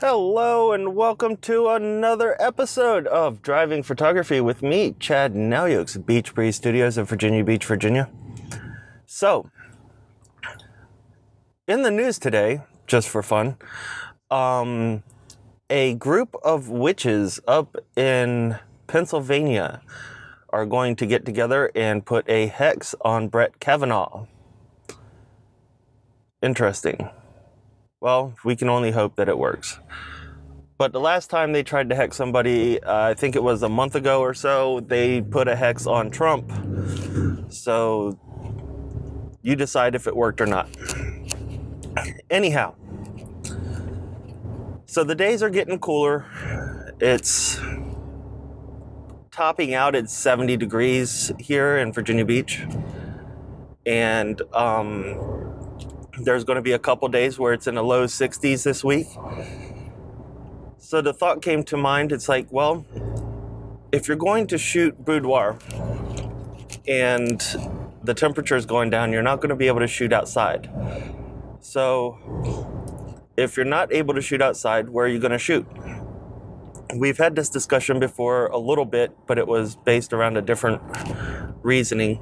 Hello, and welcome to another episode of Driving Photography with me, Chad Nalyukes, Beach Breeze Studios in Virginia Beach, Virginia. So, in the news today, just for fun, um, a group of witches up in Pennsylvania are going to get together and put a hex on Brett Kavanaugh. Interesting. Well, we can only hope that it works. But the last time they tried to hex somebody, uh, I think it was a month ago or so, they put a hex on Trump. So you decide if it worked or not. Anyhow, so the days are getting cooler. It's topping out at 70 degrees here in Virginia Beach. And um, there's going to be a couple days where it's in the low 60s this week. So the thought came to mind it's like, well, if you're going to shoot boudoir and the temperature is going down, you're not going to be able to shoot outside. So if you're not able to shoot outside, where are you going to shoot? We've had this discussion before a little bit, but it was based around a different reasoning.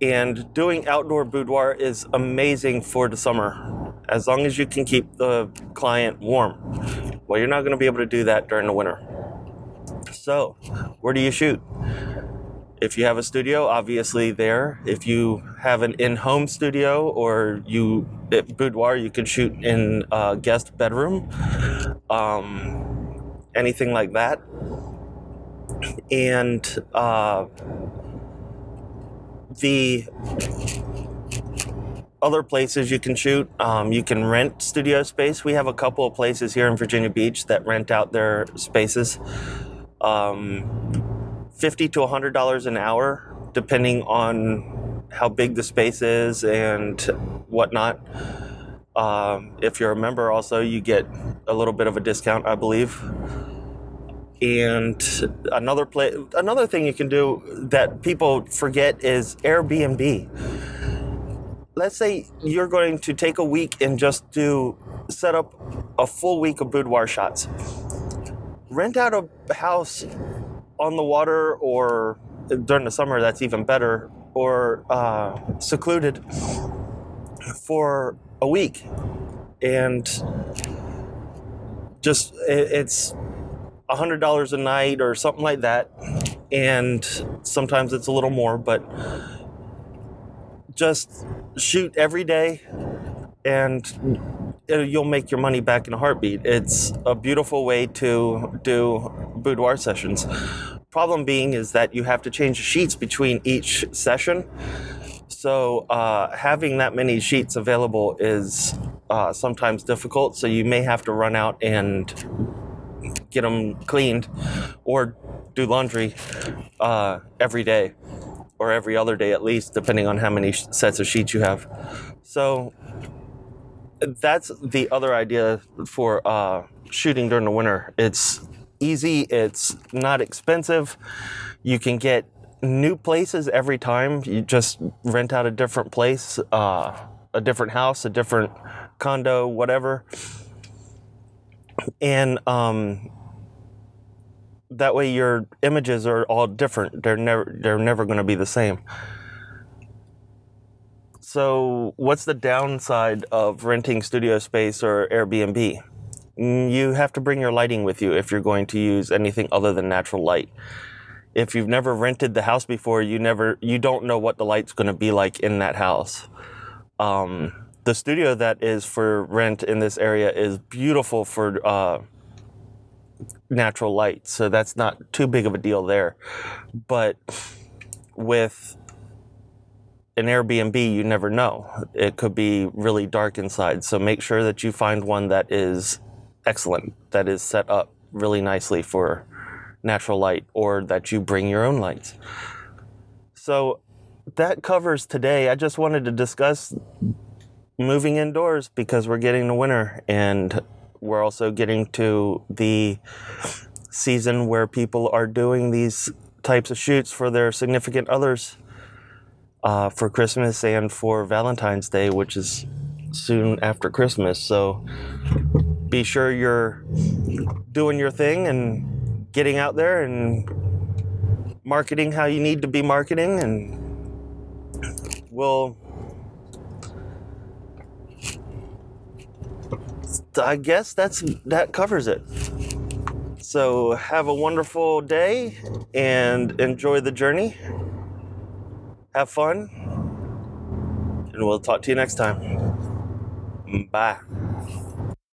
And doing outdoor boudoir is amazing for the summer, as long as you can keep the client warm. Well, you're not going to be able to do that during the winter. So, where do you shoot? If you have a studio, obviously there. If you have an in-home studio or you at boudoir, you can shoot in a guest bedroom, um, anything like that. And uh, the other places you can shoot, um, you can rent studio space. We have a couple of places here in Virginia Beach that rent out their spaces. Um, 50 to $100 an hour, depending on how big the space is and whatnot. Um, if you're a member, also, you get a little bit of a discount, I believe. And another play, another thing you can do that people forget is Airbnb. Let's say you're going to take a week and just do set up a full week of boudoir shots. Rent out a house on the water, or during the summer, that's even better, or uh, secluded for a week, and just it, it's hundred dollars a night or something like that, and sometimes it's a little more, but just shoot every day, and you'll make your money back in a heartbeat. It's a beautiful way to do boudoir sessions. Problem being is that you have to change the sheets between each session. So uh, having that many sheets available is uh, sometimes difficult. So you may have to run out and get them cleaned or do laundry uh, every day or every other day at least, depending on how many sets of sheets you have. So that's the other idea for uh, shooting during the winter. It's easy, it's not expensive. You can get new places every time. You just rent out a different place, uh, a different house, a different condo, whatever. And um, that way your images are all different. They're never they're never going to be the same. So, what's the downside of renting studio space or Airbnb? Mm, you have to bring your lighting with you if you're going to use anything other than natural light. If you've never rented the house before, you never you don't know what the light's going to be like in that house. Um, the studio that is for rent in this area is beautiful for uh, natural light, so that's not too big of a deal there. But with an Airbnb, you never know. It could be really dark inside. So make sure that you find one that is excellent, that is set up really nicely for natural light, or that you bring your own lights. So that covers today. I just wanted to discuss moving indoors because we're getting to winter and we're also getting to the season where people are doing these types of shoots for their significant others uh, for Christmas and for Valentine's Day, which is soon after Christmas. So be sure you're doing your thing and getting out there and marketing how you need to be marketing and we'll I guess that's that covers it. So have a wonderful day and enjoy the journey. Have fun. And we'll talk to you next time. Bye.